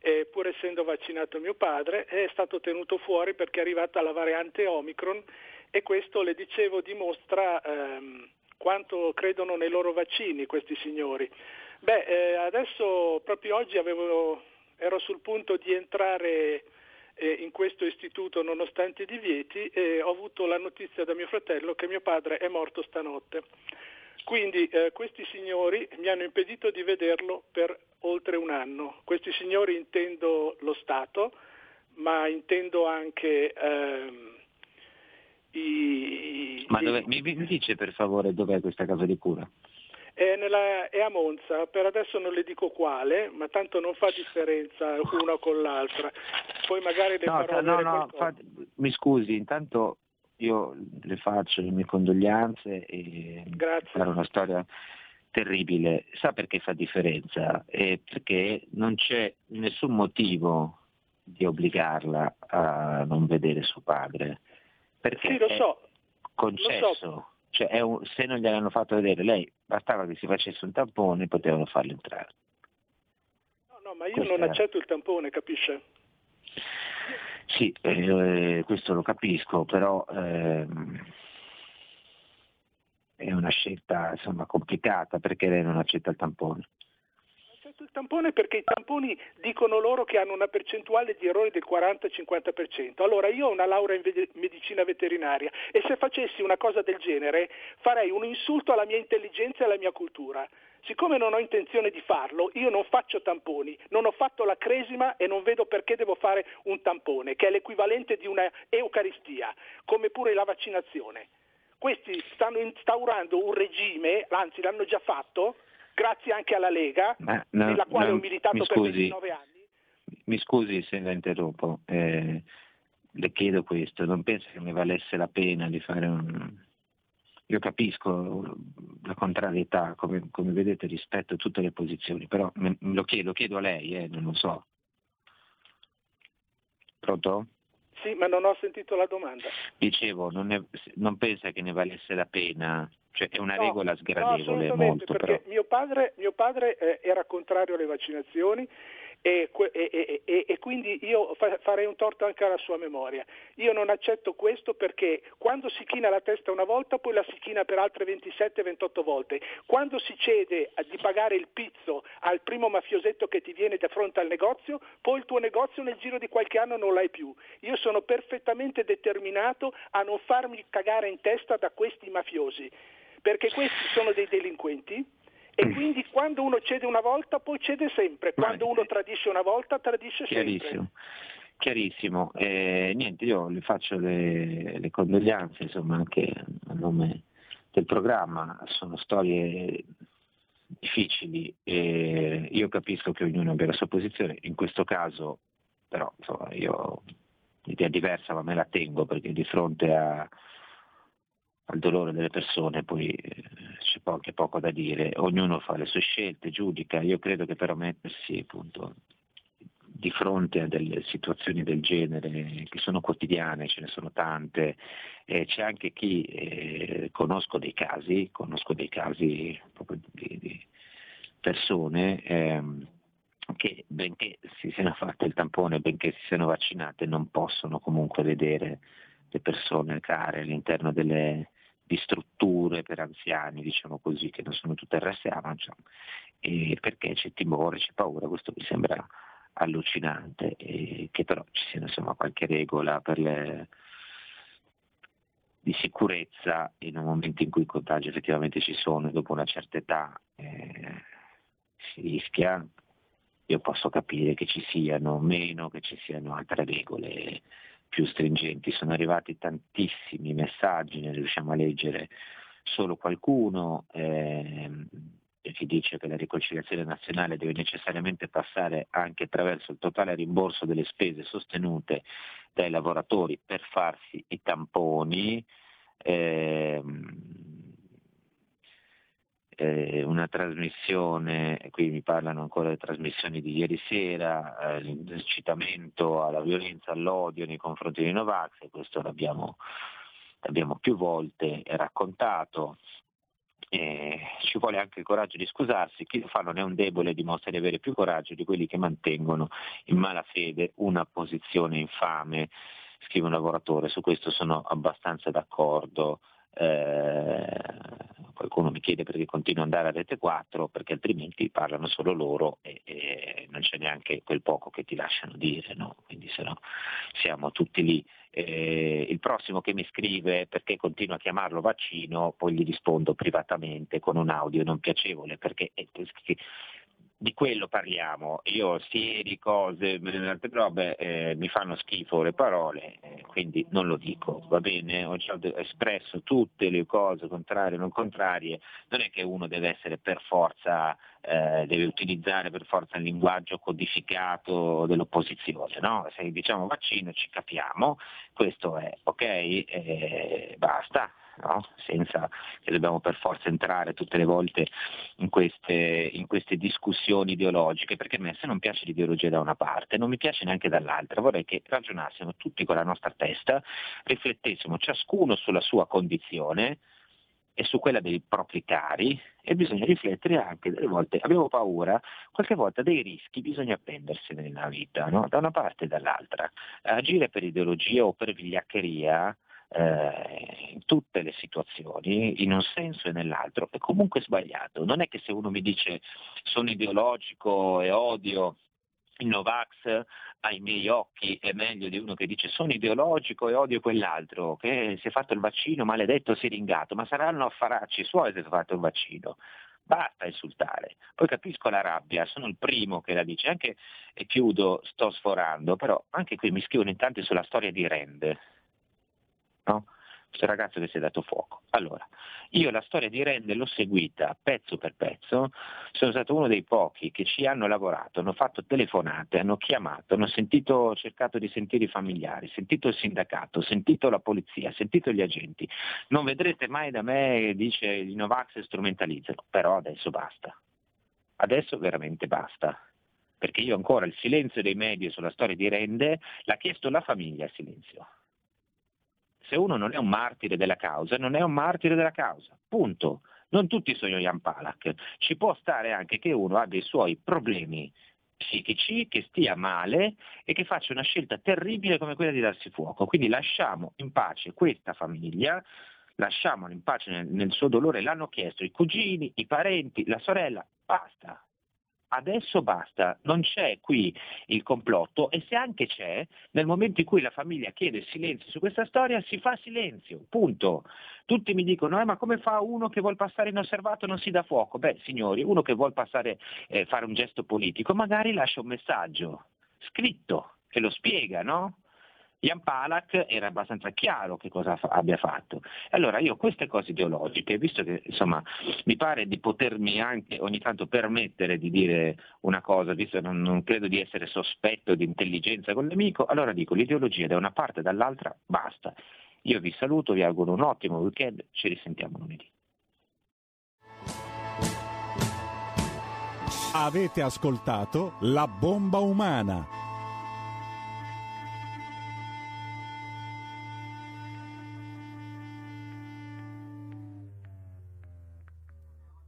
e pur essendo vaccinato mio padre è stato tenuto fuori perché è arrivata la variante Omicron e questo, le dicevo, dimostra ehm, quanto credono nei loro vaccini questi signori. Beh, eh, adesso proprio oggi avevo, ero sul punto di entrare eh, in questo istituto nonostante i divieti e ho avuto la notizia da mio fratello che mio padre è morto stanotte. Quindi eh, questi signori mi hanno impedito di vederlo per oltre un anno. Questi signori intendo lo Stato, ma intendo anche ehm, i... Ma dove, mi, mi dice per favore dov'è questa casa di cura? È, nella, è, a Monza, per adesso non le dico quale, ma tanto non fa differenza una con l'altra. Poi magari le no, farò no, no, fa, mi scusi, intanto io le faccio le mie condoglianze e Grazie. fare una storia terribile. Sa perché fa differenza? È perché non c'è nessun motivo di obbligarla a non vedere suo padre. Perché sì, lo so. concesso. Lo so. Cioè un, se non gliel'hanno fatto vedere lei, bastava che si facesse un tampone e potevano farlo entrare. No, no, ma io Questa non accetto il tampone, capisce? Sì, eh, questo lo capisco, però ehm, è una scelta insomma, complicata perché lei non accetta il tampone. Il tampone perché i tamponi dicono loro che hanno una percentuale di errori del 40-50%. Allora io ho una laurea in medicina veterinaria e se facessi una cosa del genere farei un insulto alla mia intelligenza e alla mia cultura. Siccome non ho intenzione di farlo, io non faccio tamponi, non ho fatto la cresima e non vedo perché devo fare un tampone, che è l'equivalente di una eucaristia, come pure la vaccinazione. Questi stanno instaurando un regime, anzi l'hanno già fatto, grazie anche alla Lega, Ma, no, nella quale no, ho militato mi per scusi, 29 anni. Mi scusi se la interrompo, eh, le chiedo questo, non pensa che mi valesse la pena di fare un... Io capisco la contrarietà, come, come vedete rispetto tutte le posizioni, però me, lo, chiedo, lo chiedo a lei, eh, non lo so. Pronto? Sì, ma non ho sentito la domanda. Dicevo, non, è, non pensa che ne valesse la pena cioè è una No, regola No, sgradevole assolutamente, molto perché però. mio padre, mio padre, eh, era contrario alle vaccinazioni e, e- e- e- quindi io fa- farei un torto anche alla sua memoria. Io non accetto questo perché quando si china la testa una volta poi la si china per altre 27-28 volte. Quando si cede di pagare il pizzo al primo mafiosetto che ti viene da fronte al negozio, poi il tuo negozio nel giro di qualche anno non l'hai più. Io sono perfettamente determinato a non farmi cagare in testa da questi mafiosi perché questi sono dei delinquenti e quindi quando uno cede una volta poi cede sempre, quando uno tradisce una volta tradisce sempre. Chiarissimo. Chiarissimo, Eh, niente, io le faccio le, le condoglianze, insomma, anche a nome del programma, sono storie difficili e io capisco che ognuno abbia la sua posizione, in questo caso però insomma, io ho un'idea diversa ma me la tengo perché di fronte a, al dolore delle persone poi eh, c'è po- anche poco da dire, ognuno fa le sue scelte, giudica, io credo che però mettersi appunto di fronte a delle situazioni del genere che sono quotidiane, ce ne sono tante, eh, c'è anche chi, eh, conosco dei casi, conosco dei casi proprio di, di persone ehm, che benché si siano fatte il tampone, benché si siano vaccinate, non possono comunque vedere le persone care all'interno delle, di strutture per anziani, diciamo così, che non sono tutte RSA, ma e perché c'è timore, c'è paura, questo mi sembra allucinante, e che però ci sia insomma, qualche regola le, di sicurezza in un momento in cui i contagi effettivamente ci sono e dopo una certa età eh, si rischia, io posso capire che ci siano meno, che ci siano altre regole più stringenti. Sono arrivati tantissimi messaggi, ne riusciamo a leggere solo qualcuno. ehm, che dice che la riconciliazione nazionale deve necessariamente passare anche attraverso il totale rimborso delle spese sostenute dai lavoratori per farsi i tamponi, ehm, eh, una trasmissione, qui mi parlano ancora delle trasmissioni di ieri sera, eh, l'incitamento alla violenza, all'odio nei confronti dei Novax, e questo l'abbiamo, l'abbiamo più volte raccontato. Eh, ci vuole anche il coraggio di scusarsi, chi lo fa non è un debole, dimostra di avere più coraggio di quelli che mantengono in malafede una posizione infame. scrive un lavoratore, su questo sono abbastanza d'accordo. Eh, qualcuno mi chiede perché continuo ad andare a Rete 4, perché altrimenti parlano solo loro e, e non c'è neanche quel poco che ti lasciano dire, no? quindi se no siamo tutti lì. Eh, il prossimo che mi scrive perché continua a chiamarlo vaccino, poi gli rispondo privatamente con un audio non piacevole, perché eh, di quello parliamo. Io sieri, cose, altre robe eh, mi fanno schifo le parole, eh, quindi non lo dico, va bene? Ho già espresso tutte le cose contrarie o non contrarie, non è che uno deve essere per forza, eh, deve utilizzare per forza il linguaggio codificato dell'opposizione, no? Se diciamo vaccino ci capiamo, questo è ok, eh, basta no? senza che dobbiamo per forza entrare tutte le volte in queste, in queste discussioni ideologiche, perché a me se non piace l'ideologia da una parte, non mi piace neanche dall'altra, vorrei che ragionassimo tutti con la nostra testa, riflettessimo ciascuno sulla sua condizione, e su quella dei propri cari e bisogna riflettere anche delle volte, abbiamo paura, qualche volta dei rischi bisogna prendersene nella vita, no? da una parte e dall'altra. Agire per ideologia o per vigliaccheria eh, in tutte le situazioni, in un senso e nell'altro, è comunque sbagliato. Non è che se uno mi dice sono ideologico e odio il Novax ai miei occhi è meglio di uno che dice sono ideologico e odio quell'altro, che si è fatto il vaccino, maledetto siringato, ma saranno affaracci suoi se si è fatto il vaccino. Basta insultare. Poi capisco la rabbia, sono il primo che la dice, anche e chiudo, sto sforando, però anche qui mi scrivono in tanti sulla storia di Rende no? questo ragazzo che si è dato fuoco. Allora, io la storia di Rende l'ho seguita pezzo per pezzo, sono stato uno dei pochi che ci hanno lavorato, hanno fatto telefonate, hanno chiamato, hanno sentito, cercato di sentire i familiari, sentito il sindacato, sentito la polizia, sentito gli agenti. Non vedrete mai da me, dice i Novax strumentalizzano, però adesso basta. Adesso veramente basta perché io ancora il silenzio dei media sulla storia di Rende l'ha chiesto la famiglia il silenzio se uno non è un martire della causa, non è un martire della causa. Punto. Non tutti sono Jan Palak. Ci può stare anche che uno abbia i suoi problemi psichici, che stia male e che faccia una scelta terribile come quella di darsi fuoco. Quindi lasciamo in pace questa famiglia, lasciamola in pace nel, nel suo dolore, l'hanno chiesto i cugini, i parenti, la sorella, basta, adesso basta, non c'è qui il complotto e se anche c'è, nel momento in cui la famiglia chiede silenzio su questa storia, si fa silenzio, punto. Tutti mi dicono, eh, ma come fa uno che vuole passare inosservato non si dà fuoco? Beh, signori, uno che vuole passare, eh, fare un gesto politico, magari lascia un messaggio scritto che lo spiega, no? Jan Palak era abbastanza chiaro che cosa fa- abbia fatto. Allora io queste cose ideologiche, visto che insomma mi pare di potermi anche ogni tanto permettere di dire una cosa, visto che non, non credo di essere sospetto di intelligenza con l'amico, allora dico l'ideologia da una parte e dall'altra basta. Io vi saluto, vi auguro un ottimo weekend, ci risentiamo lunedì. Avete ascoltato La bomba umana